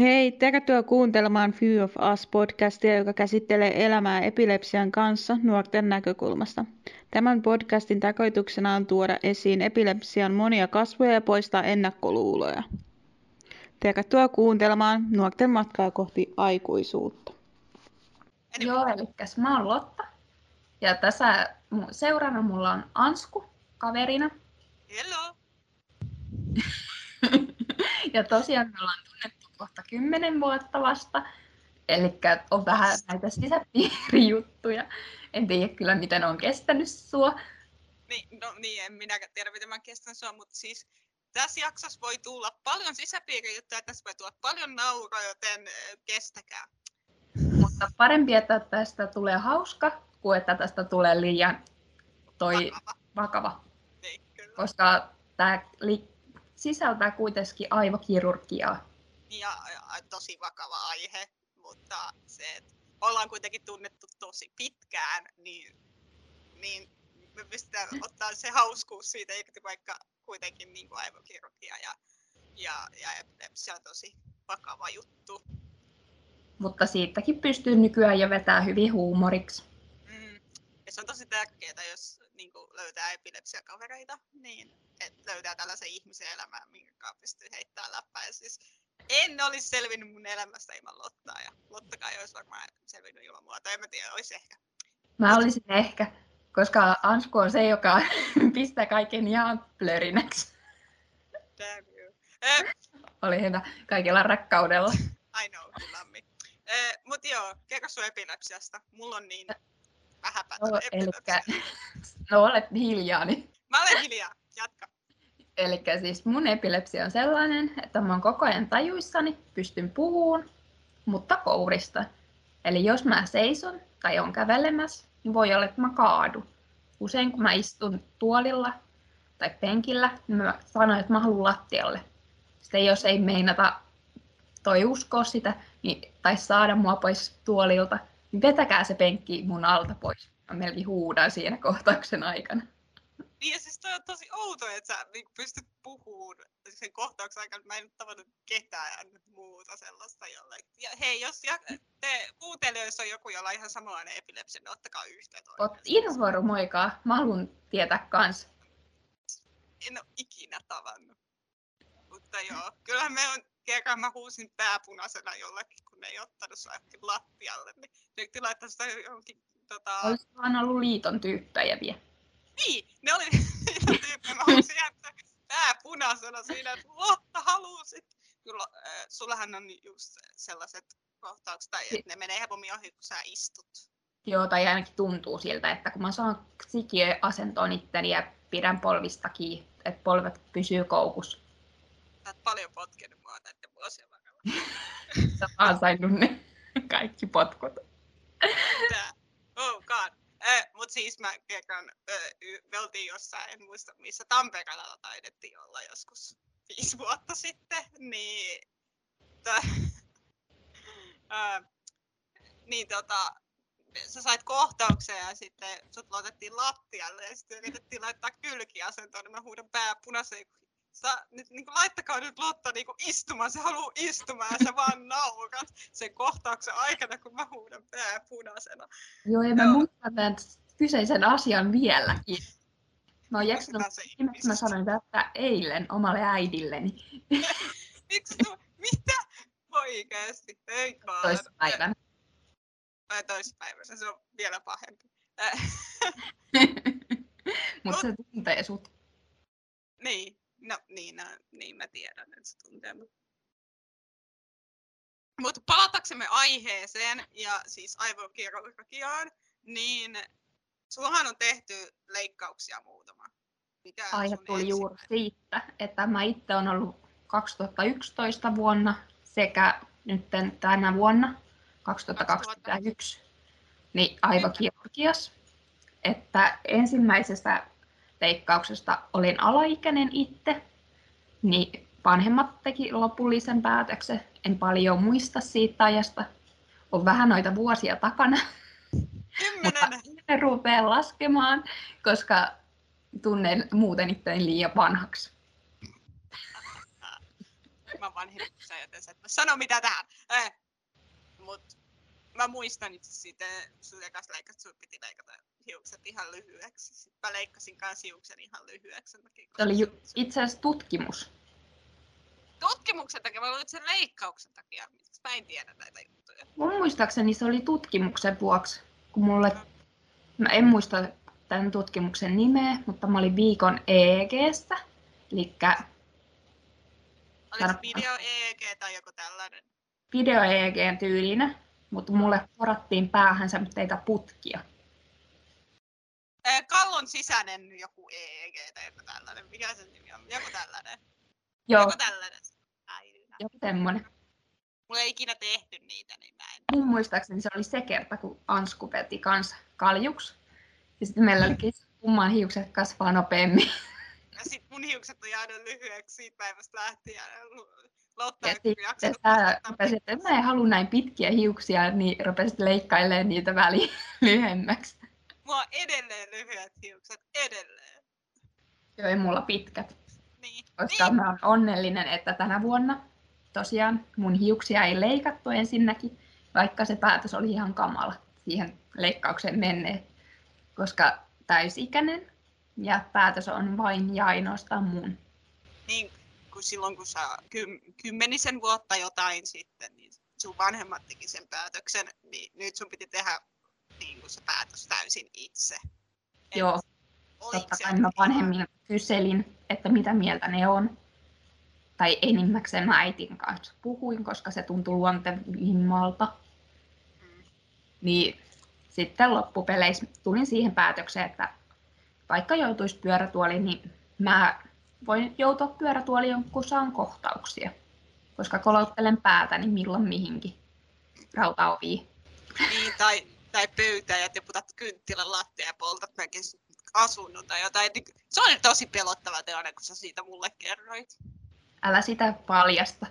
Hei, tervetuloa kuuntelemaan Few of Us-podcastia, joka käsittelee elämää epilepsian kanssa nuorten näkökulmasta. Tämän podcastin tarkoituksena on tuoda esiin epilepsian monia kasvoja ja poistaa ennakkoluuloja. Tervetuloa kuuntelemaan nuorten matkaa kohti aikuisuutta. Joo, eli mä oon Lotta. Ja tässä seuraavana mulla on Ansku kaverina. Hello! ja tosiaan me ollaan tunnettu kohta kymmenen vuotta vasta. Eli on vähän näitä sisäpiirijuttuja. En tiedä kyllä, miten on kestänyt sua. Niin, no niin, en minäkään tiedä, miten mä kestän sua, mutta siis tässä jaksossa voi tulla paljon sisäpiirijuttuja, tässä voi tulla paljon nauraa, joten kestäkää. Mutta parempi, että tästä tulee hauska, kuin että tästä tulee liian toi vakava. vakava. Niin, kyllä. Koska tämä li- sisältää kuitenkin aivokirurgiaa. Ja, ja tosi vakava aihe, mutta se, että ollaan kuitenkin tunnettu tosi pitkään, niin, niin me pystytään ottaa se hauskuus siitä, eikä vaikka kuitenkin niin kuin aivokirurgia ja, ja, ja epilepsia on tosi vakava juttu. Mutta siitäkin pystyy nykyään jo vetää hyvin huumoriksi. Mm. Ja se on tosi tärkeää, jos niin kuin löytää epilepsiakavereita, niin että löytää tällaisen ihmisen elämään, minkä pystyy heittämään läppää. Ja siis en olisi selvinnyt mun elämästä ilman Lottaa ja Lottakaan ei olisi varmaan selvinnyt ilman mua, tai en mä tiedä, olisi ehkä. Mä olisin ehkä, koska Ansku on se, joka pistää kaiken ihan plörinäksi. Damn you. Eh, Oli hyvä, kaikilla rakkaudella. I know, lammi. Eh, mut joo, kerro sun epilepsiasta. Mulla on niin vähäpätä No, elikkä, no olet hiljaa, niin Mä olen hiljaa, jatka. Eli siis mun epilepsia on sellainen, että mä oon koko ajan tajuissani, pystyn puhuun, mutta kourista. Eli jos mä seison tai on kävelemässä, niin voi olla, että mä kaadu. Usein kun mä istun tuolilla tai penkillä, niin mä sanon, että mä haluan lattialle. Sitten jos ei meinata toi uskoa sitä, niin, tai saada mua pois tuolilta, niin vetäkää se penkki mun alta pois. Mä melkein huudan siinä kohtauksen aikana. Niin ja siis toi on tosi outo, että sä niin pystyt puhumaan sen kohtauksen aikana. Mä en nyt tavannut ketään muuta sellaista jolle. Ja hei, jos ja, te kuuntelijoissa on joku, jolla on ihan samanlainen epilepsia, niin ottakaa yhteyttä. Oot Invaru, moikaa. Mä haluan tietää kans. En ole ikinä tavannut. Mutta joo, kyllähän me on, kerran mä huusin pääpunaisena jollekin, kun ne ei ottanut sua lattialle. Niin piti laittaa sitä johonkin tota... Olisi vaan ollut liiton tyyppejä vielä. Niin, ne oli niitä tyyppejä. Mä halusin jättää pää punaisena siinä, että Lotta halusit. Kyllä, äh, sullahan on just sellaiset kohtaukset, tai että ne menee helpommin ohi, kun sä istut. Joo, tai ainakin tuntuu siltä, että kun mä saan sikiö asentoon itteni ja pidän polvista kiinni, että polvet pysyy koukussa. Sä oot paljon potkenut mua näiden vuosien varrella. Sä vaan sainut ne kaikki potkut. Tää. Oh god. Äh, mut siis mä kerran, me oltiin jossain, en muista missä, Tampereella taidettiin olla joskus viisi vuotta sitten, niin, t- niin tota, sä sait kohtauksen ja sitten sut otettiin lattialle ja sitten yritettiin laittaa kylkiasentoon, niin mä huudan pää punaisen, Sä, nyt, niin kuin, laittakaa nyt Lotta niin kuin, istumaan, se haluaa istumaan ja sä vaan naurat sen kohtauksen aikana, kun mä huudan pää punaisena. Joo, ja mä Joo. muistan tämän kyseisen asian vieläkin. Mä oon jaksanut, mä sanoin tätä eilen omalle äidilleni Miksi tu- mitä? Oikeesti, ei kaan. toissapäivänä. Tai toissapäivänä, se on vielä pahempi. Mutta se tuntee sut. niin, no niin, no, niin mä tiedän, että se tuntee mut. Mutta palataksemme aiheeseen ja siis aivokirurgiaan, niin sullahan on tehty leikkauksia muutama. Mikä on Aihe tuli juuri ensimmäinen? siitä, että mä itse olen ollut 2011 vuonna sekä nyt tänä vuonna 2021 niin aivokirurgias. Että ensimmäisestä leikkauksesta olin alaikäinen itse, niin vanhemmat teki lopullisen päätöksen. En paljon muista siitä ajasta. On vähän noita vuosia takana, Kymmenen! Rupeaa laskemaan, koska tunnen muuten itteni liian vanhaksi. mä vanhemmissa, joten sä et voi sanoa mitä tähän. Eh, mut mä muistan itse siitä, sun ekas leikkaus, sun piti leikata hiukset ihan lyhyeksi. Sitten mä leikkasin kanssa hiuksen ihan lyhyeksi. takia, Se oli ju- itse asiassa tutkimus. Tutkimuksen takia, mä luulen, että sen leikkauksen takia. Mä en tiedä näitä juttuja. Mun muistaakseni se oli tutkimuksen vuoksi, kun mulle, mä en muista tämän tutkimuksen nimeä, mutta mä olin viikon EEGstä, eli Oliko video EEG tai joku tällainen? video EEG tyylinen, mutta mulle porattiin päähän semmoista putkia. Kallon sisäinen joku EEG tai joku tällainen. Mikä se nimi on? Joku tällainen. Joo, Joku tällainen. Äidinä. joku semmoinen. Mulla ei ikinä tehty niitä, niin. Mun muistaakseni se oli se kerta, kun Ansku veti kans kaljuksi. Ja sitten meillä olikin kumman hiukset kasvaa nopeammin. Ja sit mun hiukset on jäänyt lyhyeksi siitä päivästä lähtien. Lotta Ja sitten sä rupesit, että mä en halua näin pitkiä hiuksia, niin rupesit leikkailemaan niitä väliin lyhyemmäksi. Mulla on edelleen lyhyet hiukset, edelleen. Joo, ei mulla pitkät. Niin. Koska niin. mä oon onnellinen, että tänä vuonna tosiaan mun hiuksia ei leikattu ensinnäkin, vaikka se päätös oli ihan kamala siihen leikkaukseen menneet. Koska täysikäinen ja päätös on vain ja ainoastaan mun. niin kun silloin kun sä kym, kymmenisen vuotta jotain sitten, niin sun vanhemmat teki sen päätöksen, niin nyt sun piti tehdä niin kuin se päätös täysin itse. Et Joo, totta kai mä vanhemmin kyselin, että mitä mieltä ne on. Tai enimmäkseen mä äitin kanssa puhuin, koska se tuntui luontevimmalta. Mm. Niin sitten loppupeleissä tulin siihen päätökseen, että vaikka joutuisi pyörätuoliin, niin mä voin joutua pyörätuoliin, kun saan kohtauksia. Koska kolottelen päätäni milloin mihinkin rautaoviin. Niin, tai, tai pöytää ja tiputat kynttilän lattia ja poltat mäkin asunnon tai jotain. Niin Se on tosi pelottava tilanne, kun sä siitä mulle kerroit. Älä sitä paljasta.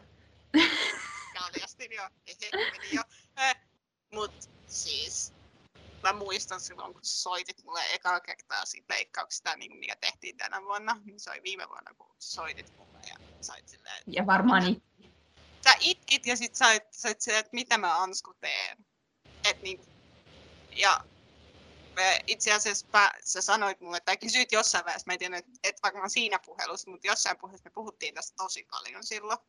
Kaljastin jo, jo. Eh, mut siis, mä muistan silloin, kun soitit mulle ekaa kertaa siitä leikkauksesta, niin mikä tehtiin tänä vuonna. Niin se oli viime vuonna, kun soitit mulle ja sait silleen, Ja varmaan niin, sä itkit ja sit sait, sait silleen, että mitä mä Ansku teen. Et niin, ja me itse asiassa pä, sä sanoit mulle, tai kysyit jossain vaiheessa, mä en tiedä, et, et varmaan siinä puhelussa, mutta jossain puhelussa me puhuttiin tästä tosi paljon silloin.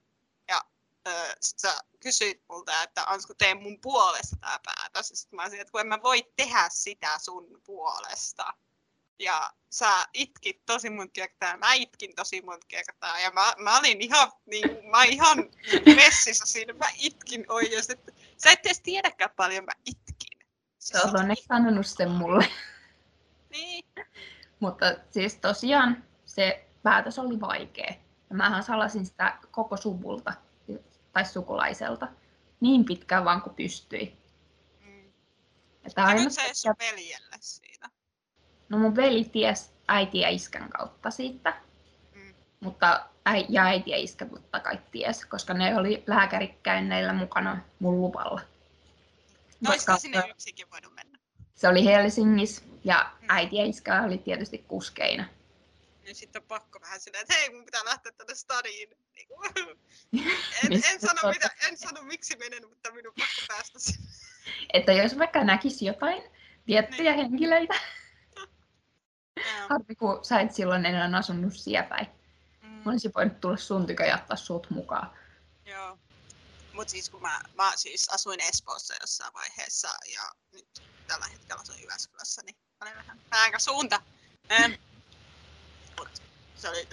Ja ö, sit sä kysyit multa, että Ansku tee mun puolesta tää päätös. Ja sit mä olisin, että kun en mä voi tehdä sitä sun puolesta. Ja sä itkit tosi monta kertaa, mä itkin tosi monta kertaa. Ja mä, mä olin ihan, niin, mä ihan messissä siinä, mä itkin oikeasti. Että Sä et edes tiedäkään paljon mä itkin. Se on onneksi sanonut sen mulle. Niin. Mutta siis tosiaan se päätös oli vaikea. Ja mähän salasin sitä koko suvulta tai sukulaiselta niin pitkään vaan kuin pystyi. Mm. Että Kerroit aina, sä sun veljelle siitä? no mun veli ties äiti ja iskän kautta siitä, Mm. mutta äi, ja äiti ja iskä totta kai ties, koska ne oli lääkärikäynneillä mukana mun luvalla. No Koska olisiko sinne yksikin voinut mennä? se oli Helsingissä ja äiti ja iskä oli tietysti kuskeina. Niin sitten on pakko vähän silleen, että hei, mun pitää lähteä tänne stadiin. Niin kuin, en, en, sano tuota- mitä, en sano miksi menen, mutta minun pakko päästä sinne. Että jos vaikka näkisi jotain tiettyjä henkilöitä, Joo. harmi kun sä et silloin enää asunut siellä päin. Mm, Mä olisin voinut tulla sun tykö ja ottaa sut mukaan. joo. Mut siis kun mä, mä siis asuin Espoossa jossain vaiheessa ja nyt tällä hetkellä asun Jyväskylässä, niin oli vähän väärä suunta. Ähm, mut se oli,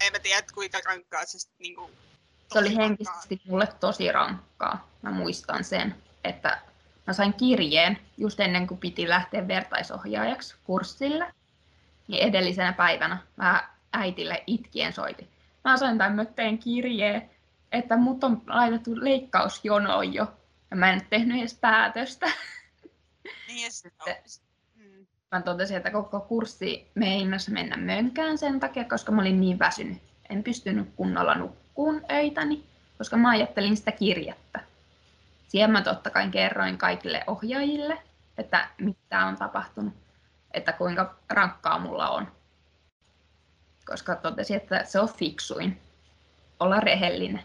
en mä tiedä kuinka rankkaa se sit niinku... Se oli henkisesti mulle tosi rankkaa. Mä muistan sen, että mä sain kirjeen just ennen kuin piti lähteä vertaisohjaajaksi kurssille. Niin edellisenä päivänä mä äitille itkien soitin. Mä sain tämmöteen kirjeen, että mut on laitettu leikkausjonoon jo. Ja mä en nyt tehnyt edes päätöstä. Niin sit, Sitten- mm, Mä totesin, että koko kurssi meinas mennä mönkään sen takia, koska mä olin niin väsynyt. En pystynyt kunnolla nukkuun öitäni, koska mä ajattelin sitä kirjettä. Siihen mä totta kai kerroin kaikille ohjaajille, että mitä on tapahtunut, että kuinka rankkaa mulla on. Koska totesin, että se on fiksuin olla rehellinen.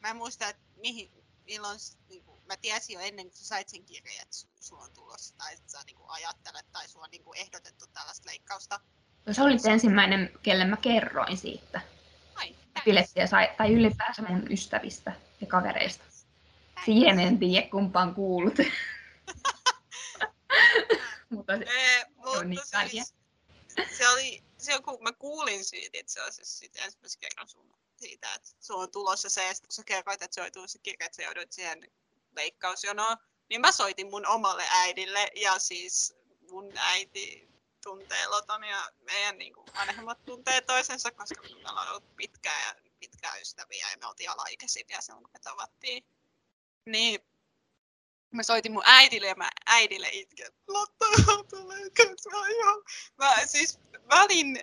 Mä en muista, että mihin, milloin, niin kuin, mä tiesin jo ennen kuin sä sait sen kirjan, että sulla on tulossa, tai että sä niin kuin, ajattelet, tai sulla on niin kuin, ehdotettu tällaista leikkausta. No, sä olit ensimmäinen, kelle mä kerroin siitä. Ai, sai, tai ylipäänsä mun ystävistä ja kavereista. Siihen en tiedä kumpaan kuulut. Mutta se, Ee, on niin mutta siis, se oli, se kun mä kuulin siitä itse asiassa sit ensimmäisen kerran sun siitä, että sulla on tulossa se, ja kun sä kerroit, että se oli tulossa kirja, että sä joudut siihen leikkausjonoon, niin mä soitin mun omalle äidille, ja siis mun äiti tuntee Loton ja meidän niin kuin, vanhemmat tuntee toisensa, koska me ollaan ollut pitkään ja pitkään ystäviä ja me oltiin alaikäisiä silloin, kun me tavattiin. Niin mä soitin mun äidille ja mä äidille itken, Lotta, tulee mä, mä, siis, mä olin,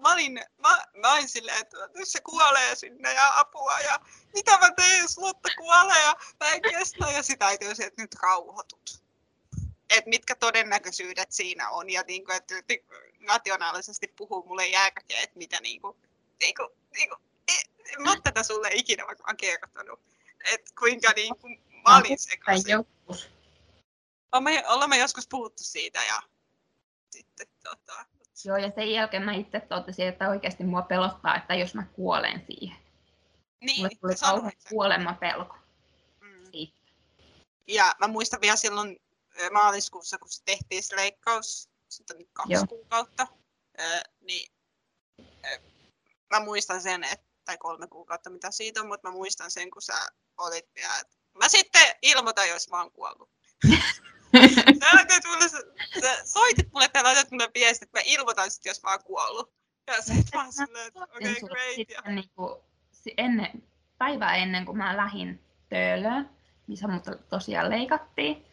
mä olin, mä, mä olin silleen, että nyt se kuolee sinne ja apua ja mitä mä teen, jos Lotta kuolee ja mä en kestä ja sitä äiti oli että nyt rauhoitut. Et mitkä todennäköisyydet siinä on ja niinku, että rationaalisesti puhuu mulle jälkeen, että mitä niinku, niinku, niinku, en, mä oon tätä sulle ikinä varmaan kertonut. Että kuinka niinku, mä olin sekaisin. Olemme, olemme joskus puhuttu siitä ja sitten tota, Joo, ja sen jälkeen mä itse totesin, että oikeasti mua pelottaa, että jos mä kuolen siihen. niin, Mulle tuli kauhean kuolemapelko Mm. siitä. Ja mä muistan vielä silloin maaliskuussa, kun se tehtiin se leikkaus, sitten kaksi Joo. kuukautta, niin mä muistan sen, että, tai kolme kuukautta mitä siitä on, mutta mä muistan sen, kun sä olit vielä, että mä sitten ilmoitan, jos mä oon kuollut. Sä, mulle, sä, soitit mulle tai laitat mulle viestit, että mä ilmoitan sitten, jos mä oon kuollut. Ja sit mä oon silleen, että okei, Sitten okay, great. Ja, sitten niin kuin, ennen, päivää ennen kuin mä lähdin töölöön, missä mut tosiaan leikattiin,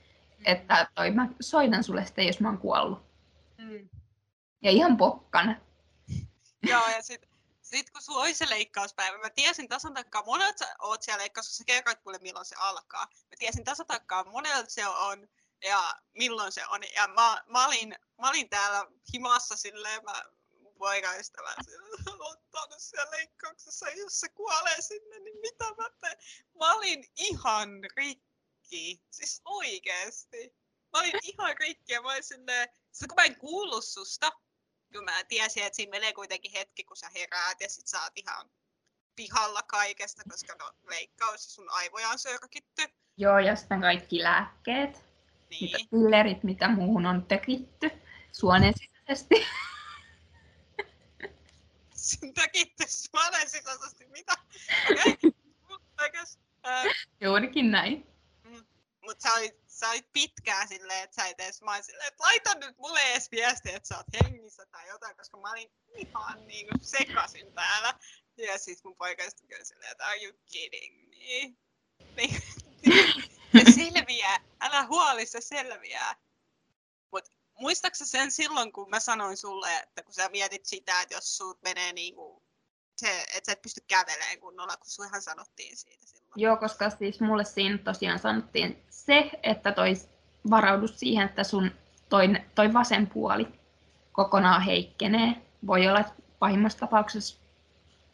että toi, mä soitan sulle sitten, jos mä oon kuollut. mm. Ja ihan pokkana. Joo, ja sit, sit kun sulla oli se leikkauspäivä, mä tiesin tasan tarkkaan, monelta sä oot siellä leikkaus, sä kerroit mulle milloin se alkaa. Mä tiesin tasan tarkkaan, monelta se on ja milloin se on. Ja mä, mä, olin, mä olin täällä himassa silleen, mä poikaystävä ottanut siellä leikkauksessa, jos se kuolee sinne, niin mitä mä teen? Mä olin ihan rikki, siis oikeesti. Mä olin ihan rikki ja mä olin silleen, sit kun mä en kuullut susta, kun mä tiesin, että siinä menee kuitenkin hetki, kun sä heräät ja sit sä oot ihan pihalla kaikesta, koska no leikkaus ja sun aivoja on sörkitty. Joo, ja sitten kaikki lääkkeet, mitä Niin. pillerit, mitä muuhun on tökitty suonen sisäisesti. Sun tökitty suonen sisäisesti, mitä? Okay. Juurikin näin. Mutta sä olit, sä olit pitkään silleen, että sä et edes, mä silleen, että laita nyt mulle edes viestiä, että sä oot hengissä tai jotain, koska mä olin ihan niinku sekasin täällä. Ja sit mun poikaista oli silleen, että are you kidding me? Niin, se selviää, älä huoli, se selviää. Mut muistaaksä sen silloin, kun mä sanoin sulle, että kun sä mietit sitä, että jos sut menee niinku, se, että sä et pysty kävelemään kunnolla, kun sullehan sanottiin siitä silloin. Joo, koska siis mulle siinä tosiaan sanottiin se, että toi varaudu siihen, että sun toi, toi vasen puoli kokonaan heikkenee. Voi olla, että pahimmassa tapauksessa,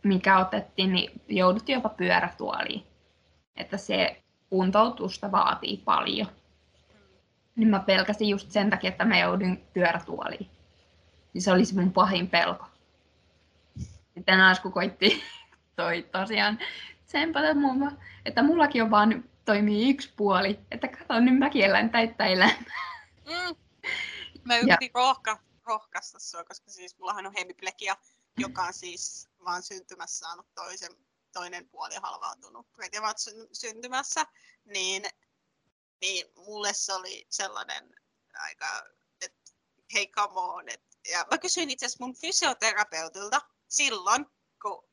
mikä otettiin, niin joudut jopa pyörätuoliin. Että se kuntoutusta vaatii paljon. Niin mä pelkäsin just sen takia, että mä joudun pyörätuoliin. Niin se oli se mun pahin pelko. Sitten Asku koitti toi tosiaan tsempata mua, että mullakin on vaan toimii yksi puoli, että kato nyt mäkin elän täyttä elämää. Mm. Mä yritin rohka, rohkaista sua, koska siis mullahan on hemiplekia, joka on siis vaan syntymässä saanut toisen, toinen puoli halvaantunut pretty much syn- syntymässä, niin, niin mulle se oli sellainen aika, että hei come on. Et, ja mä kysyin itse asiassa mun fysioterapeutilta silloin, kun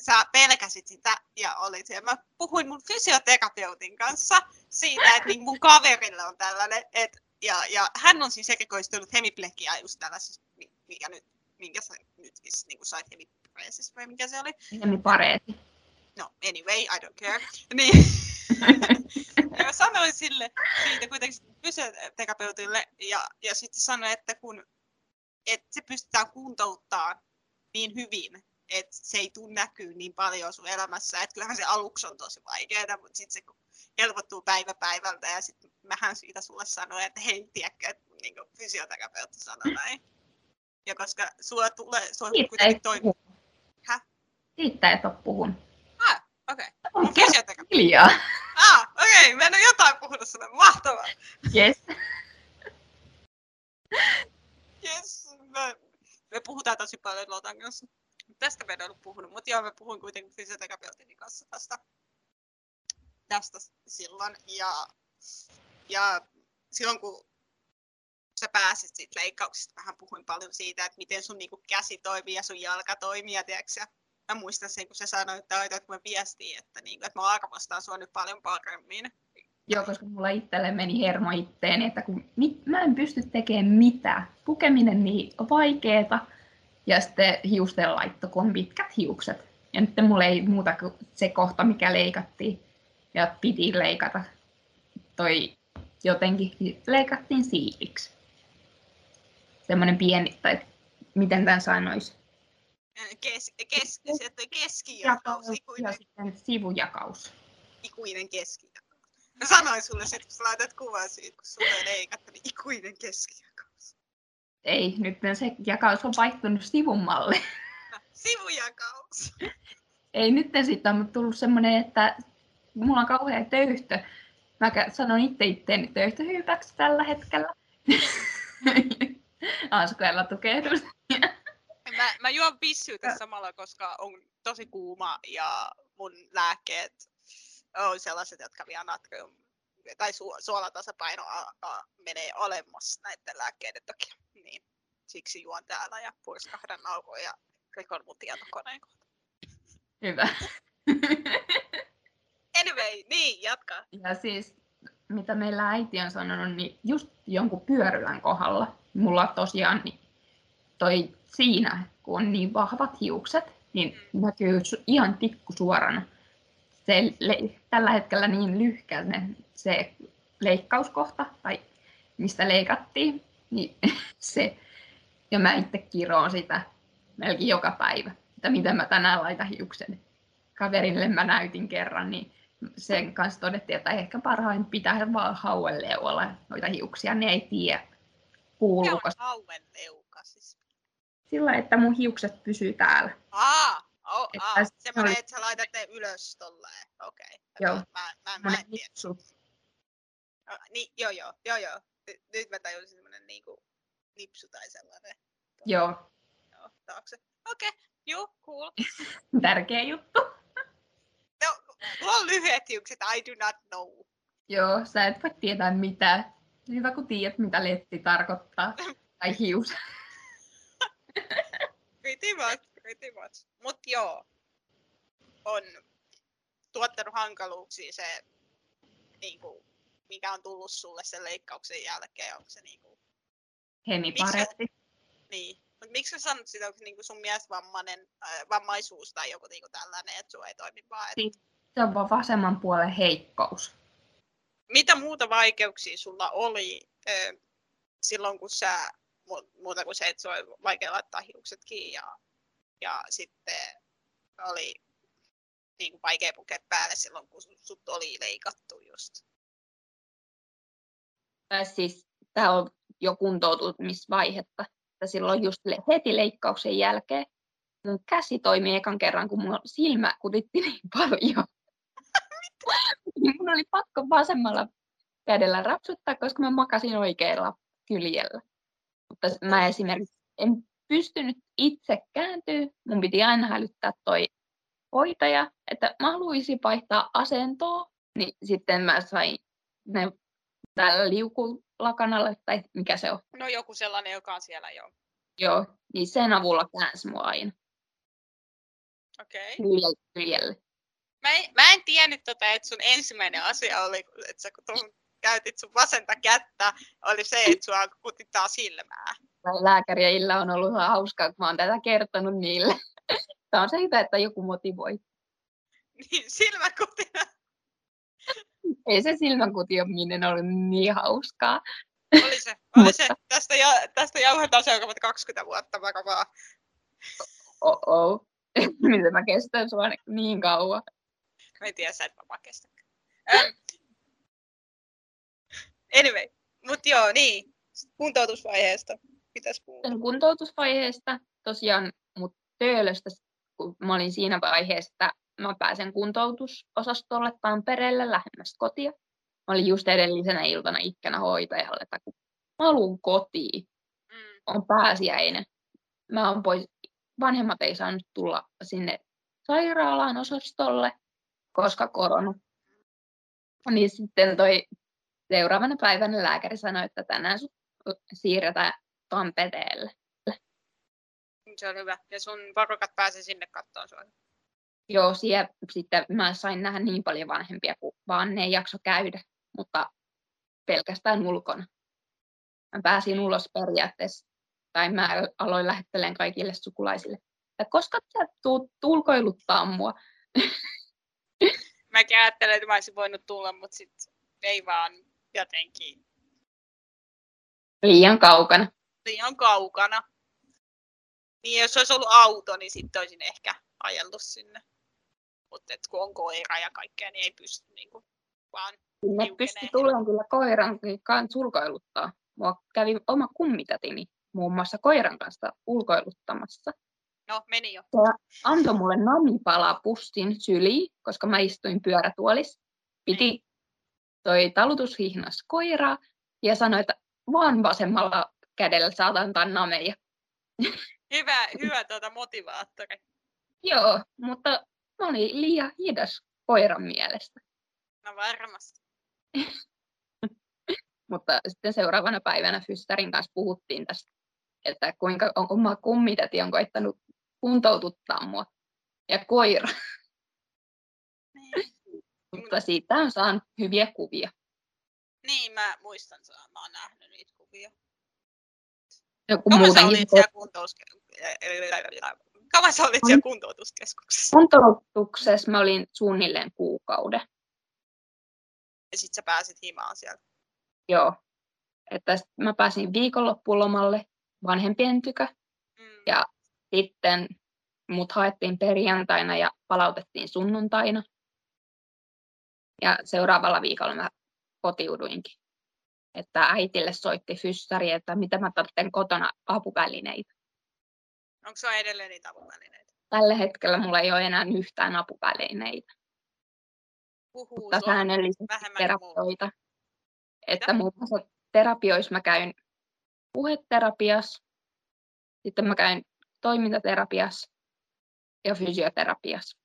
sä pelkäsit sitä ja olit siellä. Mä puhuin mun fysioterapeutin kanssa siitä, että niin mun kaverilla on tällainen, että ja, ja hän on siis erikoistunut hemiplekiaan just tällaisessa, mi- mikä nyt, minkä sä nyt siis, niin kuin sait hemipreesis vai mikä se oli. Semi pareeti. No, anyway, I don't care. Niin. ja sanoin sille siitä kuitenkin fysioterapeutille ja, ja sitten sanoin, että kun että se pystytään kuntouttamaan niin hyvin, et se ei tule näkyy niin paljon sun elämässä. Et kyllähän se aluksi on tosi vaikeaa, mutta sitten se kun helpottuu päivä päivältä ja sitten mähän siitä sulle sanoin, että hei, tiedätkö, että niin fysioterapeutti sanoi näin. Ja koska sulla tulee, sulla Siitä kuitenkin ei toi... puhu. Häh? Siitä et ole puhunut. Ah, okei. Okay. Fysioterapeutti. Hiljaa. Ah, okei, okay. mä en ole jotain puhunut sulle. Mahtavaa. Yes. Yes. Me, me puhutaan tosi paljon Lotan kanssa. Tästä me en ollut puhunut, mutta joo, mä puhuin kuitenkin fysioterapeutin kanssa tästä, tästä silloin. Ja, ja silloin kun sä pääsit siitä leikkauksesta, vähän puhuin paljon siitä, että miten sun niinku käsi toimii ja sun jalka toimii. Ja tiedätkö, mä muistan sen, kun sä sanoit, että laitat mä viestiin, että, niinku, että mä arvostan sua nyt paljon paremmin. Joo, koska mulla itselle meni hermo itteeni, että kun mit, mä en pysty tekemään mitään. Pukeminen niin vaikeeta ja sitten hiusten laitto, kun on pitkät hiukset. Ja nyt mulla ei muuta kuin se kohta, mikä leikattiin. Ja piti leikata. Toi jotenkin leikattiin siipiksi. Semmoinen pieni, tai miten tämän sanoisi? Kes, kes, toi keskijakaus, ja ikuinen, sitten sivujakaus. ikuinen keskijakaus. Mä sanoin sulle sit, kun sä laitat kuvan siitä, kun sulle ei leikattu, niin ikuinen keskijakaus. Ei, nyt se jakaus on vaihtunut sivummalle. Sivujakaus. Ei, nyt siitä on tullut semmoinen, että mulla on kauhea töyhtö. Mä sanon itse itteeni töyhtöhyypäksi tällä hetkellä. Askeella tukehdus. Mä, mä juon bissyytä samalla, koska on tosi kuuma ja mun lääkkeet on sellaiset, jotka vie natrium tai su, suolatasapaino a, a, menee alemmas näiden lääkkeiden takia. Niin, siksi juon täällä ja purskahdan nauhoja ja rikon mun tietokoneen kohta. Hyvä. Anyway, niin, jatka. Ja siis, mitä meillä äiti on sanonut, niin just jonkun pyörylän kohdalla, mulla tosiaan niin toi siinä, kun on niin vahvat hiukset, niin näkyy su- ihan tikkusuorana. Se le- tällä hetkellä niin lyhkäinen se leikkauskohta, tai mistä leikattiin, niin se, ja mä itse kiroon sitä melkein joka päivä, että miten mä tänään laitan hiuksen. Kaverille mä näytin kerran, niin sen kanssa todettiin, että ehkä parhain pitää vaan hauenleualla noita hiuksia, ne ei tiedä Mikä kuuluuko on hauen leuka siis? sillä, että mun hiukset pysyy täällä. Aa, oh, aa. se semmoinen, oli- että sä laitat ne ylös tolleen. Okei. Joo. Mä, mä, mä Semmoinen en tiedä. No, niin, joo, joo, joo, joo. Nyt, mä tajusin semmoinen niinku nipsu tai sellainen. Joo, Joo, taakse. Okei, okay. joo, cool. tärkeä juttu. No, mulla on lyhyet hiukset, I do not know. Joo, sä et voi tietää mitään. Hyvä kun tiedät, mitä letti tarkoittaa. Tai hius. Pretty much, pretty much. Mut joo, on tuottanut hankaluuksia se, niinku, mikä on tullut sulle sen leikkauksen jälkeen. Onko se niinku, Hemiparetti. niin. Mut miksi sä sanot sitä, onko niinku sun mielestä vammainen, äh, vammaisuus tai joku niinku tällainen, että sun ei toimi vaan. Et, Siis- Se on vaan vasemman puolen heikkous. mitä muuta vaikeuksia sulla oli ö, silloin, kun sä, mu- muuta kuin se, että se oli vaikea laittaa hiukset kiinni ja, ja sitten oli niin kuin vaikea pukea päälle silloin, kun sut- oli leikattu just. Tai siis tämä on jo kuntoutumisvaihetta. Että silloin just heti leikkauksen jälkeen mun käsi toimi ekan kerran, kun mun silmä kutitti niin paljon. Mun oli pakko vasemmalla kädellä rapsuttaa, koska mä makasin oikealla kyljellä. Mutta mä esimerkiksi en pystynyt itse kääntyä. Mun piti aina hälyttää toi hoitaja, että mä haluaisin vaihtaa asentoa. Niin sitten mä sain ne tällä liukulakanalla, tai mikä se on. No joku sellainen, joka on siellä jo. Joo, niin sen avulla käänsi mua aina Okei. Okay. Mä, en, mä en tiennyt tota, että sun ensimmäinen asia oli, että sä kun tuohon käytit sun vasenta kättä, oli se, että sua kutittaa silmää. Tai Lääkäriillä on ollut ihan hauskaa, kun mä oon tätä kertonut niille. Tämä on se hyvä, että joku motivoi. Niin silmäkutina. Ei se silmänkutionminen ollut niin hauskaa. Oli se, oli se. Mutta- Tästä, ja, tästä jauhetaan seuraavat 20 vuotta varmaan. Oh-oh. miten mä kestän sua niin kauan. Mä en tiedä, sä et varmaan kestä. Ähm. Anyway, mut joo, niin. Kuntoutusvaiheesta. Pitäis puhua. Kuntoutusvaiheesta tosiaan mut töölöstä, kun mä olin siinä vaiheessa, että mä pääsen kuntoutusosastolle Tampereelle lähemmäs kotia. Mä olin just edellisenä iltana ikkänä hoitajalle, että kun mä haluan kotiin, Mm. on pääsiäinen. Mä oon pois, vanhemmat ei saanut tulla sinne sairaalaan osastolle, koska korona. Niin sitten toi seuraavana päivänä lääkäri sanoi, että tänään sut siirretään Tampereelle. Se on hyvä. Ja sun varokat pääsee sinne kattoon sua. Joo, siellä sitten mä sain nähdä niin paljon vanhempia, kun vaan ne ei jakso käydä, mutta pelkästään ulkona. Mä pääsin ulos periaatteessa, tai mä aloin lähettelemään kaikille sukulaisille, että koska sä tuut ulkoiluttaa mua. Mäkin ajattelin, että mä olisin voinut tulla, mutta sit ei vaan jotenkin Liian kaukana. Liian kaukana. Niin jos olisi ollut auto, niin sitten olisin ehkä ajellut sinne. Mutta kun on koira ja kaikkea, niin ei pysty niinku vaan Sinne pystyi tulemaan kyllä koiran kanssa ulkoiluttaa. Mua kävi oma kummitätini muun muassa koiran kanssa ulkoiluttamassa. No, meni jo. Antoi mulle namipalaa pussin syliin, koska mä istuin pyörätuolissa. Piti toi talutushihnas koiraa ja sanoi, että vaan vasemmalla kädellä saat antaa nameja. Hyvä, hyvä tuota motivaattori. Joo, mutta mä olin liian hidas koiran mielestä. No varmasti. Mutta sitten seuraavana päivänä Fystärin kanssa puhuttiin tästä, että kuinka on oma kummitäti on koittanut kuntoututtaa mua ja koira. Niin, Mutta siitä on saanut hyviä kuvia. niin mä muistan sen. Mä oon nähnyt. Joku Kauan muutenkin olit siellä kuntoutuske... Kauan sä olit siellä kuntoutuskeskuksessa? kuntoutuksessa mä olin suunnilleen kuukauden. Ja sit sä pääsit himaan sieltä. Joo. Että mä pääsin viikonloppulomalle vanhempien tykö. Mm. Ja sitten mut haettiin perjantaina ja palautettiin sunnuntaina. Ja seuraavalla viikolla mä kotiuduinkin. Että äitille soitti fyssari, että mitä mä tarvitsen kotona apuvälineitä. Onko sulla edelleen niitä apuvälineitä? Tällä hetkellä mulla ei ole enää yhtään apuvälineitä, Puhuu mutta säännöllisesti terapioita. Että muun muassa terapioissa mä käyn puheterapiassa, sitten mä käyn toimintaterapiassa ja fysioterapiassa.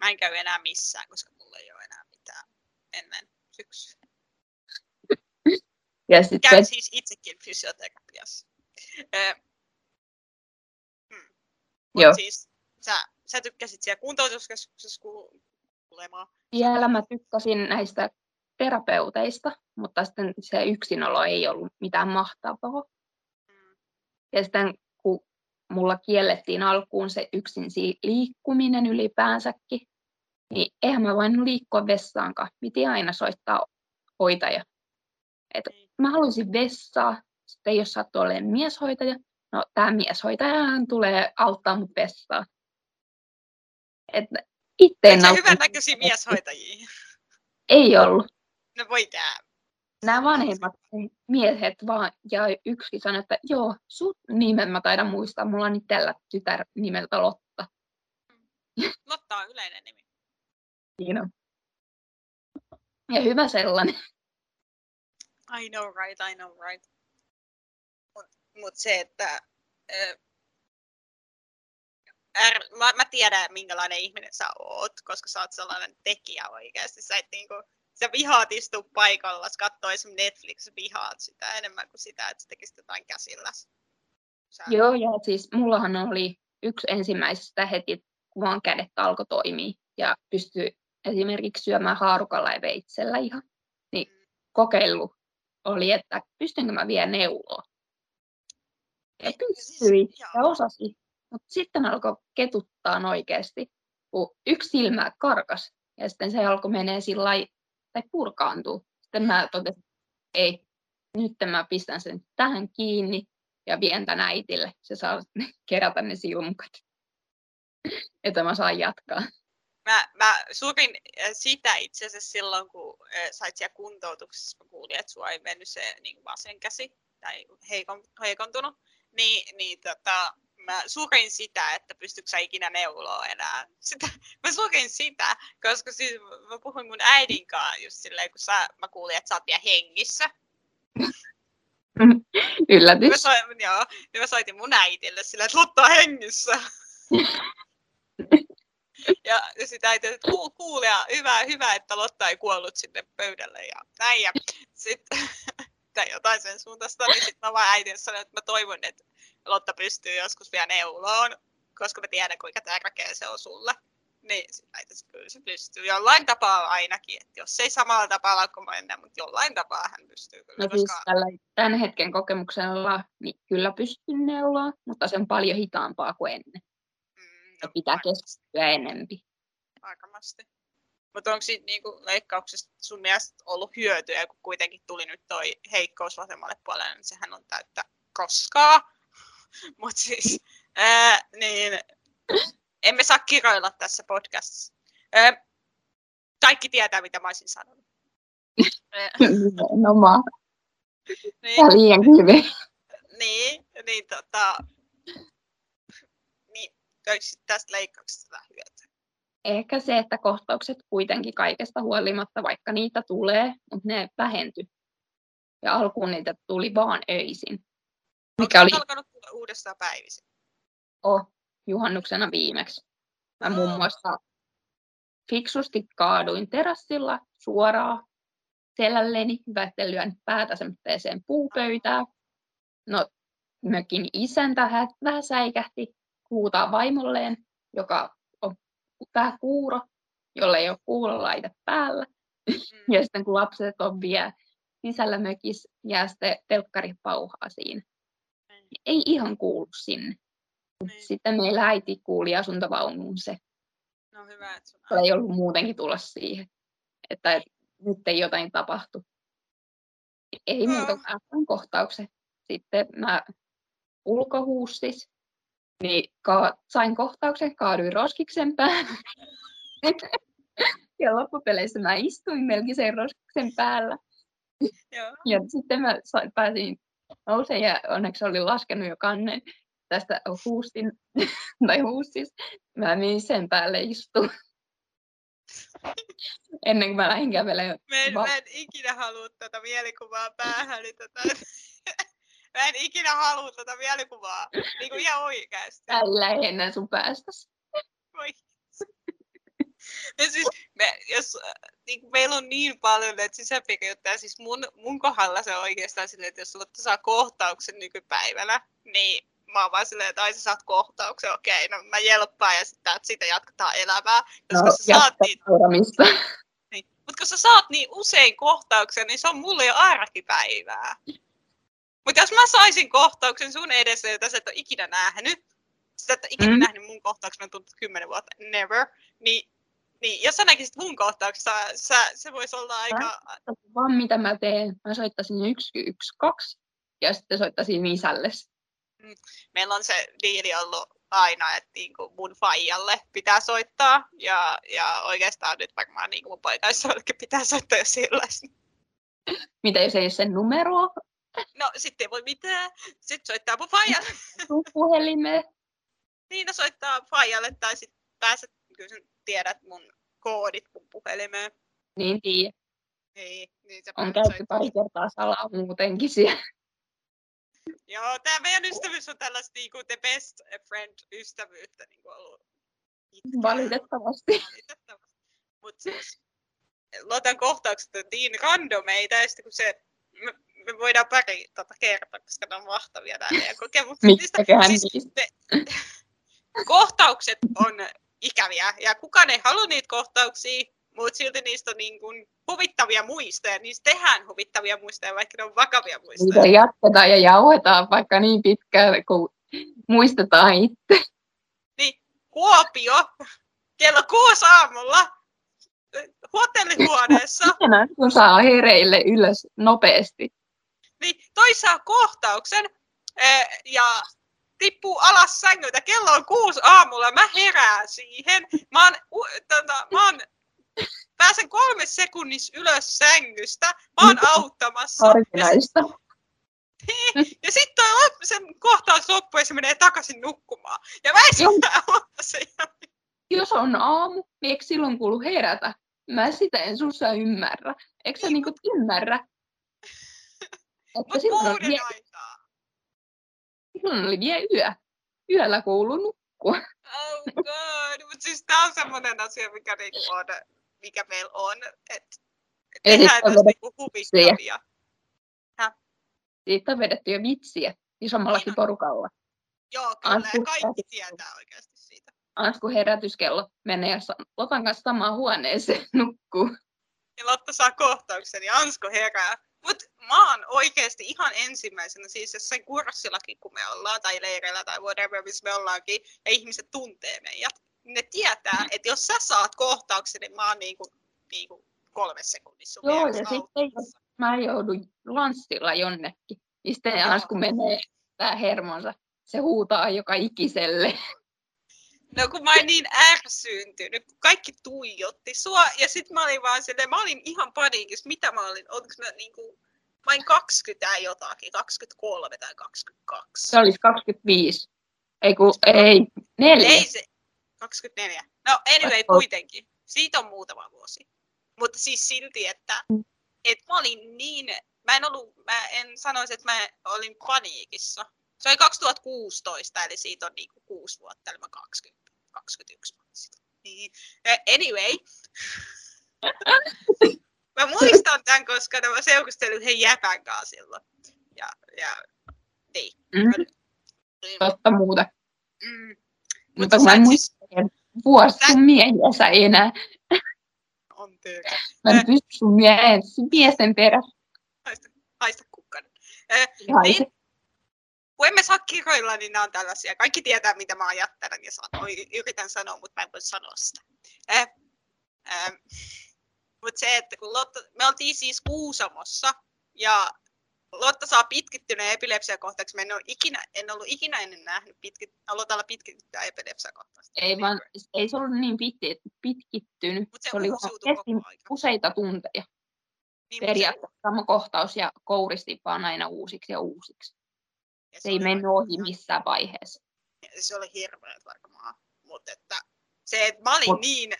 Mä en käy enää missään, koska mulla ei ole enää mitään ennen syksyä. Ja sitten Käyn siis itsekin fysioterapiassa. Ö, hmm. Joo. siis sä, sä tykkäsit siellä kuntoutuskeskuksessa ku- kuulemaan. vielä mä tykkäsin näistä terapeuteista, mutta sitten se yksinolo ei ollut mitään mahtavaa. Mm. Ja sitten kun mulla kiellettiin alkuun se yksin si- liikkuminen ylipäänsäkin, niin eihän mä voinut liikkua vessaankaan. Piti aina soittaa hoitaja. Et Niin. Mä halusin vessaa, sitten jos sattuu olemaan mieshoitaja, no tämä mieshoitajahan tulee auttaa mut vessaa. Et itse en hyvän näköisiä mieshoitajia? Ei ollut. No voi tää. Nämä vanhemmat miehet vaan, ja yksi sanoi, että joo, sut nimen mä taidan muistaa, mulla on itsellä tytär nimeltä Lotta. Lotta on yleinen nimi. Siinä on. Ja hyvä sellainen. I know right, I know right. Mut, mut se, että ö, är, mä, mä tiedän minkälainen ihminen sä oot, koska sä oot sellainen tekijä oikeasti. Sä, et niinku, sä vihaat istua paikalla, sä katsoo esimerkiksi Netflix, vihaat sitä enemmän kuin sitä, että sä tekisit jotain käsillä. Sä, Joo, ja siis mullahan oli yksi ensimmäisestä heti, kun vaan kädet alkoi toimia ja pystyi esimerkiksi syömään haarukalla ja veitsellä ihan. Niin kokeilu oli, että pystynkö mä vielä neuloa. Ja pystyi joo. ja osasi. Mutta sitten alkoi ketuttaa oikeasti, kun yksi silmä karkas ja sitten se alkoi menee sillä tai purkaantuu. Sitten mä totesin, ei, nyt mä pistän sen tähän kiinni ja vien tän äitille. Se saa kerätä ne silmukat. että mä saan jatkaa. Mä, mä surin äh, sitä itse asiassa silloin, kun äh, sait siellä kuntoutuksessa, mä kuulin, että sua ei mennyt se niin vasen käsi tai heikon, heikontunut. Niin, niin tota, mä surin sitä, että pystytkö sä ikinä neuloa enää. Sitä, mä surin sitä, koska siis mä puhuin mun äidin kanssa just silleen, kun sä, mä kuulin, että sä oot vielä hengissä. Yllätys. Mä, soin, joo, niin mä soitin mun äitille silleen, että Lotta on hengissä. ja, sitä äiti, että kuul, kuul ja hyvä, hyvä, että Lotta ei kuollut sinne pöydälle ja näin. Ja sitten tai jotain sen suuntaista, niin sitten mä vaan äitin sanoin, että mä toivon, että Lotta pystyy joskus vielä neuloon, koska mä tiedän, kuinka tärkeä se on sulle. Niin sit äiti, kyllä se pystyy jollain tapaa ainakin, että jos ei samalla tapaa kuin mä ennen, mutta jollain tapaa hän pystyy kyllä. No koska... siis tällä tämän hetken kokemuksella niin kyllä pystyn neuloa, mutta se on paljon hitaampaa kuin ennen. Ja pitää keskittyä enempi. Varmasti. Mutta onko siitä niinku leikkauksesta sun mielestä ollut hyötyä, kun kuitenkin tuli nyt toi heikkous vasemmalle puolelle, niin sehän on täyttä koskaa. Mutta siis, ää, niin emme saa kiroilla tässä podcastissa. Ää, kaikki tietää, mitä mä olisin sanonut. Ää, No mä niin, Tää liian hyvin. niin, niin, tota, sit tästä leikkauksesta hyötyä? Ehkä se, että kohtaukset kuitenkin kaikesta huolimatta, vaikka niitä tulee, mutta ne vähenty. Ja alkuun niitä tuli vaan öisin. Mikä oli alkanut tulla uudestaan päivisin? oh, juhannuksena viimeksi. Mä muun muassa fiksusti kaaduin terassilla suoraan selälleni, hyvä, etten lyön päätä semmoiseen puupöytään. No, mökin isäntä hä- vähän säikähti huutaa vaimolleen, joka on vähän kuuro, jolla ei ole kuulolaite päällä. Mm. Ja sitten kun lapset on vielä sisällä mökissä, jää sitten telkkari pauhaa siinä. Ei ihan kuulu sinne. Niin. Sitten meillä äiti kuuli asuntovaunuun se. No hyvä, että sun Se ei ollut muutenkin tulla siihen, että et, nyt ei jotain tapahtu. Ei Joo. muuta kuin kohtauksen. Sitten mä ulkohuussis, niin ka- sain kohtauksen, kaaduin roskiksen päälle. ja loppupeleissä mä istuin melkein sen roskiksen päällä. Joo. Ja sitten mä sain, pääsin nousemaan ja onneksi olin laskenut jo kannen tästä huustin, tai huussis. Mä menin sen päälle istuun. Ennen kuin mä lähdin kävelemään. Mä en, Va- mä en ikinä halua tätä mielikuvaa päähäni. Tätä. Mä en ikinä halua tätä mielikuvaa. Niin kuin ihan oikeasti. Lähde enää sun päästäsi. Voi. Ja siis, me, jos, niin meillä on niin paljon näitä sisäpiirejuttuja, siis mun, mun kohdalla se on oikeastaan silleen, että jos sulla saa kohtauksen nykypäivänä, niin mä oon vaan silleen, että ai sä saat kohtauksen, okei, no mä jelppaan ja sitten siitä jatketaan elämää. Koska No, sä saat niin, niin. Mutta kun sä saat niin usein kohtauksen, niin se on mulle jo arkipäivää. Mutta jos mä saisin kohtauksen sun edessä, jota sä et ole ikinä nähnyt, sä et ole ikinä Mm. mm. nähnyt mun kohtauksen, mä tuntuu kymmenen vuotta, never, niin, niin jos sä näkisit mun kohtauksen, sä, sä, se voisi olla aika... Vaan mitä mä teen, mä soittaisin 112 ja sitten soittaisin isälle. Meillä on se diili ollut aina, että niinku mun faijalle pitää soittaa, ja, ja oikeastaan nyt varmaan niinku mun poikaissollekin pitää soittaa, jos sillä Mitä jos ei ole sen numeroa, No, sitten ei voi mitään. Sitten soittaa mun faijalle. puhelimeen. Niin, no soittaa faijalle, tai sitten pääset, kyllä tiedät mun koodit mun puhelimeen. Niin tiedä. Niin, niin sä On käyty pari kertaa salaa muutenkin siellä. Joo, tää meidän ystävyys on tällaista niinku the best friend ystävyyttä niinku ollut. pitkään. Valitettavasti. Valitettavasti. Mut siis, luotan kohtaukset on niin randomeita, ja sitten kun se, me, voidaan pari tota kertoa, koska ne on mahtavia nämä meidän kokemukset. Mistäköhän siis, ne, kohtaukset on ikäviä, ja kukaan ei halua niitä kohtauksia, mutta silti niistä on niin kuin huvittavia muistoja, niistä tehdään huvittavia muistoja, vaikka ne on vakavia muistoja. Niitä jatketaan ja jauhetaan vaikka niin pitkään, kun muistetaan itse. Niin Kuopio, kello kuusi aamulla, hotellihuoneessa, Ihanaa, kun saa hereille ylös nopeasti. Niin toi saa kohtauksen, eh, ja tippuu alas sängyltä. Kello on kuusi aamulla, mä herään siihen. Mä oon, u, tota, mä oon pääsen kolme sekunnissa ylös sängystä. Mä oon auttamassa. Harvinaista. Ja sitten toi loppu, sen kohtaus loppuu ja se menee takaisin nukkumaan. Ja mä en. Jos on aamu, niin eikö silloin kuulu herätä? Mä sitä en sussa ymmärrä. Eikö sä niinku ymmärrä? Että Mut silloin, vie, aikaa. silloin oli vielä yö. Yöllä kuuluu nukkua. Oh god. Mut siis tää on semmonen asia, mikä niinku on, mikä meillä on. Että Ei tehdään ole tästä niinku huvittavia. Siitä on vedetty jo vitsiä isommallakin Ihan. porukalla. Joo, kyllä. Ansku, kaikki tietää oikeasti siitä. Ansku herätyskello menee Lotan kanssa samaan huoneeseen nukkuu. Ja Lotta saa kohtauksen ja Ansko herää. Mut mä oon oikeesti ihan ensimmäisenä, siis jossain kurssillakin kun me ollaan, tai leireillä tai whatever, missä me ollaankin, ja ihmiset tuntee meidät, niin ne tietää, että jos sä saat kohtauksen, niin mä oon niinku, niinku kolme sekunnissa sun Joo, ja sitten auttamassa. mä joudun lanssilla jonnekin. Niin sitten Ansku menee tää hermonsa. Se huutaa joka ikiselle. No kun mä olin niin ärsyyntynyt, kun kaikki tuijotti sua, ja sit mä olin vaan silleen, mä olin ihan paniikissa, mitä mä olin, olinko mä niinku, mä olin 20 ja jotakin, 23 tai 22. Se olisi 25. Ei kun, ei, neljä. Ei se, 24. No anyway, kuitenkin. Siitä on muutama vuosi. Mutta siis silti, että et mä olin niin, mä en ollut, mä en sanoisi, että mä olin paniikissa. Se oli 2016, eli siitä on niinku kuusi vuotta, eli mä 20, 21 vuotta sitten. Niin. Eh, Anyway. mä muistan tämän, koska mä seurustelin yhden jäpän kanssa silloin. Ja, ja niin. Mm, Niin, totta muuta. Mm. Mutta Mutta sä mä en muista vuosi sun miehiä sä enää. anteeksi. Mä en pysty sun miehen, miesten perässä. haista, haista kukkanen. Äh, Ihan niin, kun emme saa kirjoilla, niin nämä on tällaisia. Kaikki tietää, mitä mä ajattelen ja sanon. Yritän sanoa, mutta mä en voi sanoa sitä. Äh, äh, mutta se, että kun Lotta, me oltiin siis Kuusamossa ja Lotta saa pitkittyneen epilepsiakohtauksi. Mä en, ole ikinä, en ollut ikinä ennen nähnyt pitkit, Lotalla pitkittyä epilepsiakohtausta. Ei, vaan, ei se ollut niin pitti, pitkittynyt. Mutta se, se oli ajan. useita tunteja. Niin, mut Periaatteessa sama kohtaus ja kouristi vaan aina uusiksi ja uusiksi. Se ei mennyt ohi missään vaiheessa. se oli hirveät varmaan. Mutta että se, että mä olin Mut- niin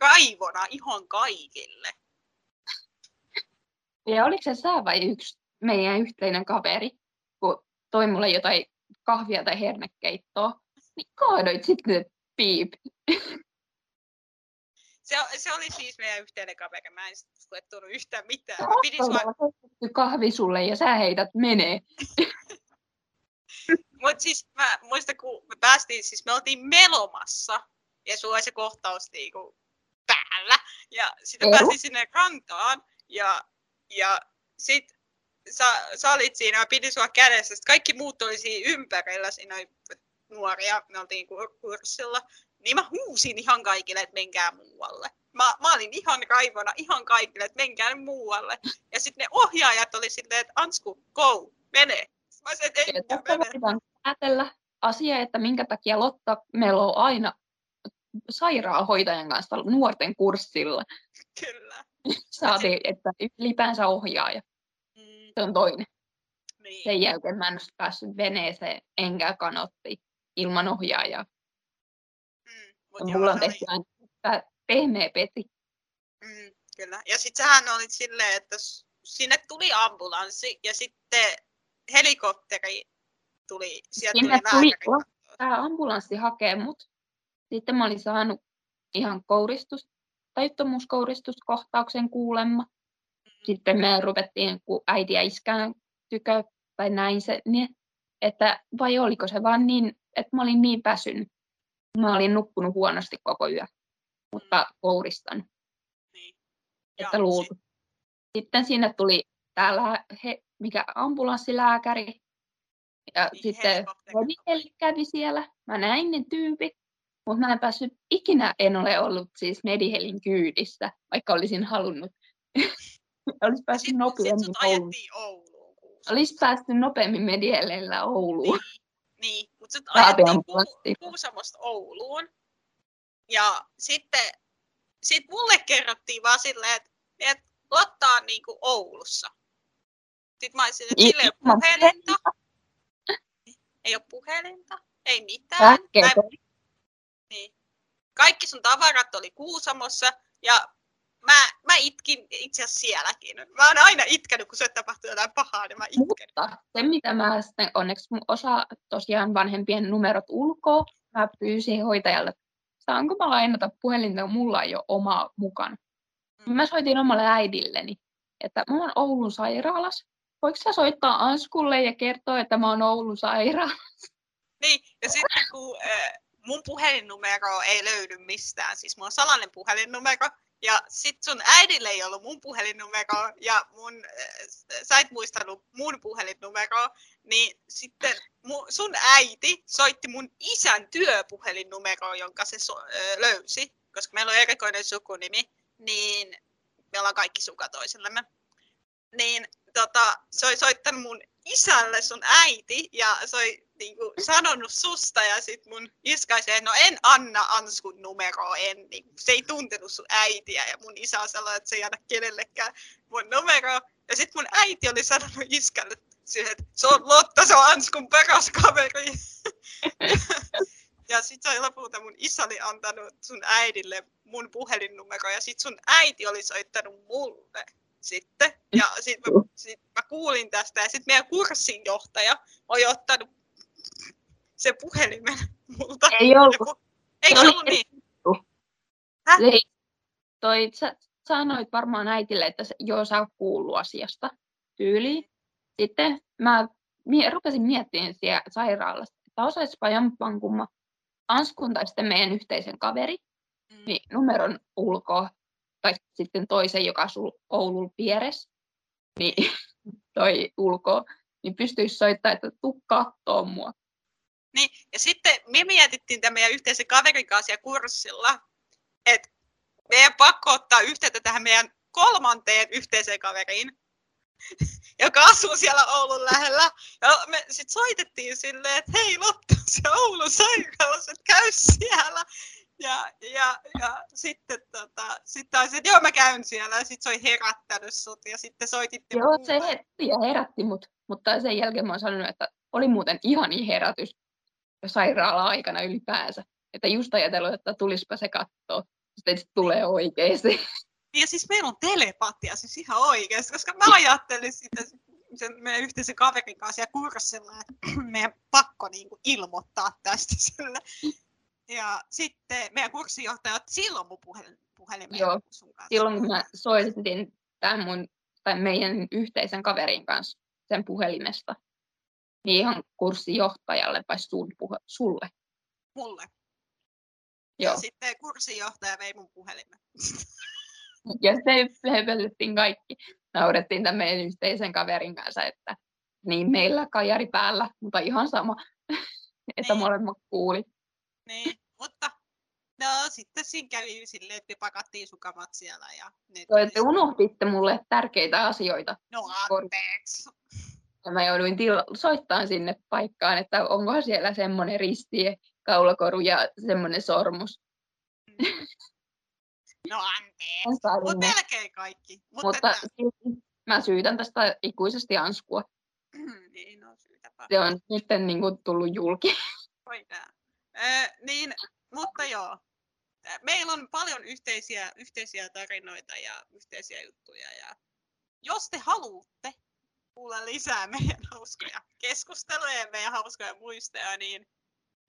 raivona ihan kaikille. Ja oliko se sä vai yksi meidän yhteinen kaveri, kun toi mulle jotain kahvia tai hernekeittoa, niin kaadoit sitten piip. Se, se oli siis meidän yhteinen kaveri. Mä en sit luettunut yhtään mitään. Mä pidin sua, kahvi sulle ja sä heität menee. mut siis mä muistan, kun me päästiin, siis me oltiin melomassa. Ja sulla oli se kohtaus niinku päällä. Ja sitten Eru. päästiin sinne rantaan. Ja, ja sit sä, sä olit siinä, mä pidin sua kädessä. Sit kaikki muut oli siinä ympärillä. Siinä oli nuoria, me oltiin kur- kurssilla. Niin mä huusin ihan kaikille, että menkää muualle. Mä, mä olin ihan raivona, ihan kaikille, että menkää muualle. Ja sitten ne ohjaajat oli silleen, että Ansku, go, mene. Mä Ja ei voidaan päätellä asia, että minkä takia Lotta meillä on aina sairaanhoitajan kanssa nuorten kurssilla. Kyllä. Saatiin, että ylipäänsä ohjaaja. Mm, Se on toinen. niin. Sen jälkeen mä en olisi päässyt veneeseen enkä kanotti ilman ohjaajaa. Mm, mut joo, Mulla on tehty aina pehmeä peti. Mm, kyllä. Ja sitten sähän olit silleen, että sinne tuli ambulanssi ja sitten helikopteri tuli, sieltä Sinne tuli lääkäri. Tämä ambulanssi hakee mut. Sitten mä olin saanut ihan kouristus, tajuttomuuskouristuskohtauksen kuulemma. Sitten me ruvettiin, kun äiti ja iskän tykö, tai näin se, niin, että vai oliko se vaan niin, että mä olin niin väsynyt. Mä olin nukkunut huonosti koko yö, mutta kouristan, Niin. että luultu. Sitten sinne tuli täällä he, mikä ambulanssilääkäri. Ja Niin, sitten. Mediel kävi siellä. Mä näin ne tyypit, mutta mä en päässyt, ikinä en ole ollut siis Medihelin kyydissä, vaikka olisin halunnut. Olisi päässyt Sitten sit nopeammin sut Ouluun. Ouluun. Olisi päästy nopeammin Medihelillä Ouluun. Niin, niin. Mutta sitten ajettiin Kuusamosta Ouluun. Ja sitten sit mulle kerrottiin vaan silleen, että et Lotta on niinku Oulussa. Sitten mä olisin, että sillä ei ole puhelinta. Ei ole puhelinta. Ei mitään. En- niin. Kaikki sun tavarat oli Kuusamossa ja mä, mä itkin itse asiassa sielläkin. Mä oon aina itkenyt, kun se tapahtuu jotain pahaa, niin mä itken. Mutta se, mitä mä sitten, onneksi mun osa tosiaan vanhempien numerot ulkoa, mä pyysin hoitajalle, saanko mä lainata puhelinta, kun mulla ei ole omaa mukana. Mä soitin omalle äidilleni, että mä oon Oulun sairaalassa. Voiko sä soittaa Anskulle ja kertoa, että mä oon Oulun sairaalassa? Niin, ja sitten kun äh, mun puhelinnumero ei löydy mistään, siis mulla on salainen puhelinnumero, ja sit sun äidille ei ollut mun puhelinnumero, ja mun, äh, sä et muistanut mun puhelinnumeroa, niin sitten mu, sun äiti soitti mun isän työpuhelinnumeroa, jonka se so, äh, löysi, koska meillä on erikoinen sukunimi, niin me ollaan kaikki suka toisillemme. Niin tota, se oli soittanut mun isälle sun äiti ja se oli niinku, sanonut susta ja sit mun iskaisee, no en anna Anskun numeroa, en, niinku, se ei tuntenut sun äitiä ja mun isä on että se ei anna kenellekään mun numeroa. Ja sit mun äiti oli sanonut siihen, että se on Lotta, se on Anskun paras kaveri. ja sit se oli lopulta mun isä oli antanut sun äidille mun puhelinnumero ja sit sun äiti oli soittanut mulle sitten. Ja sit mä, sit mä kuulin tästä ja sit meidän kurssinjohtaja oli ottanut se puhelimen multa. Ei ollut. Eikö Se ollut niin? Ei, toi, sä sanoit varmaan äitille, että se, joo, sä oot kuullut asiasta tyyliin. Sitten mä mie, rupesin miettimään siellä sairaalassa, että osaispa jompaan kumma Anskun tai sitten meidän yhteisen kaveri, Mm. niin numeron ulkoa, tai sitten toisen, joka asuu Oulun vieressä, niin toi ulkoa, niin pystyisi soittamaan, että tuu kattoo mua. Niin, ja sitten me mietittiin tämän meidän yhteisen kaverin kanssa kurssilla, että meidän pakko ottaa yhteyttä tähän meidän kolmanteen yhteiseen kaveriin, joka asuu siellä Oulun lähellä. Ja me sitten soitettiin silleen, että hei Lotta, se Oulun sairaalassa, että käy siellä. Ja, ja, ja sitten tota, sit taisi, että joo mä käyn siellä ja sitten se oli herättänyt sut ja sitten soititte Joo, se mulle. herätti ja herätti mut, mutta sen jälkeen mä oon sanonut, että oli muuten ihani herätys sairaala-aikana ylipäänsä. Että just ajatellut, että tulispa se katsoa. Sitten se tulee oikeesti. Ja siis meillä on telepatia siis ihan oikeasti, koska mä ajattelin sitä sen meidän yhteisen kaverin kanssa ja kurssilla, että meidän pakko niin kuin ilmoittaa tästä sille. Ja sitten meidän kurssijohtaja otti silloin mun puhelin, puhelimen Joo, sun kanssa. Silloin kun mä soitin tämän mun, tai meidän yhteisen kaverin kanssa sen puhelimesta, niin ihan kurssijohtajalle vai sun puhe, sulle. Mulle. Joo. Ja sitten kurssijohtaja vei mun puhelimen. Ja sitten höpötettiin kaikki. Naurettiin tämän meidän yhteisen kaverin kanssa, että niin meillä kajari päällä, mutta ihan sama, että Niin. molemmat kuuli. Niin, mutta no sitten siinä kävi silleen, että pakattiin sukamat siellä. Ja Toi, tuli- Te unohditte mulle tärkeitä asioita. No anteeksi. Ja mä jouduin til- soittamaan sinne paikkaan, että onko siellä semmoinen risti, kaulakoru ja semmoinen sormus. No anteeksi. Mutta melkein kaikki. Mutta, Mutta että, mä syytän tästä ikuisesti Anskua. niin, no syytäpä. Se on nyt niin kuin tullut julki. Voidaan. Niin, mutta joo. Meillä on paljon yhteisiä, yhteisiä tarinoita ja yhteisiä juttuja. Ja jos te haluatte kuulla lisää meidän hauskoja keskusteluja ja meidän hauskoja muistoja, niin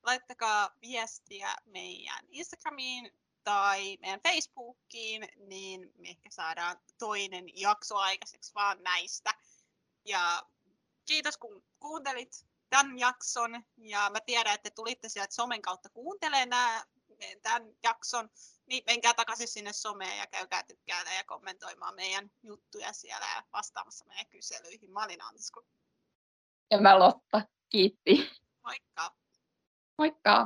laittakaa viestiä meidän Instagramiin tai meidän Facebookiin, niin me ehkä saadaan toinen jakso aikaiseksi vaan näistä. Ja kiitos kun kuuntelit tämän jakson ja mä tiedän, että te tulitte sieltä somen kautta kuuntelemaan tämän jakson, niin menkää takaisin sinne someen ja käykää tykkäämään ja kommentoimaan meidän juttuja siellä ja vastaamassa meidän kyselyihin. Mä olin Ansku. Ja mä Lotta. Kiitti. Moikka! Moikka.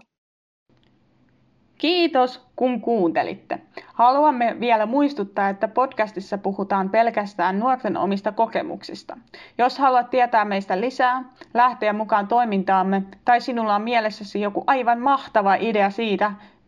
Kiitos, kun kuuntelitte. Haluamme vielä muistuttaa, että podcastissa puhutaan pelkästään nuorten omista kokemuksista. Jos haluat tietää meistä lisää, lähteä mukaan toimintaamme tai sinulla on mielessäsi joku aivan mahtava idea siitä,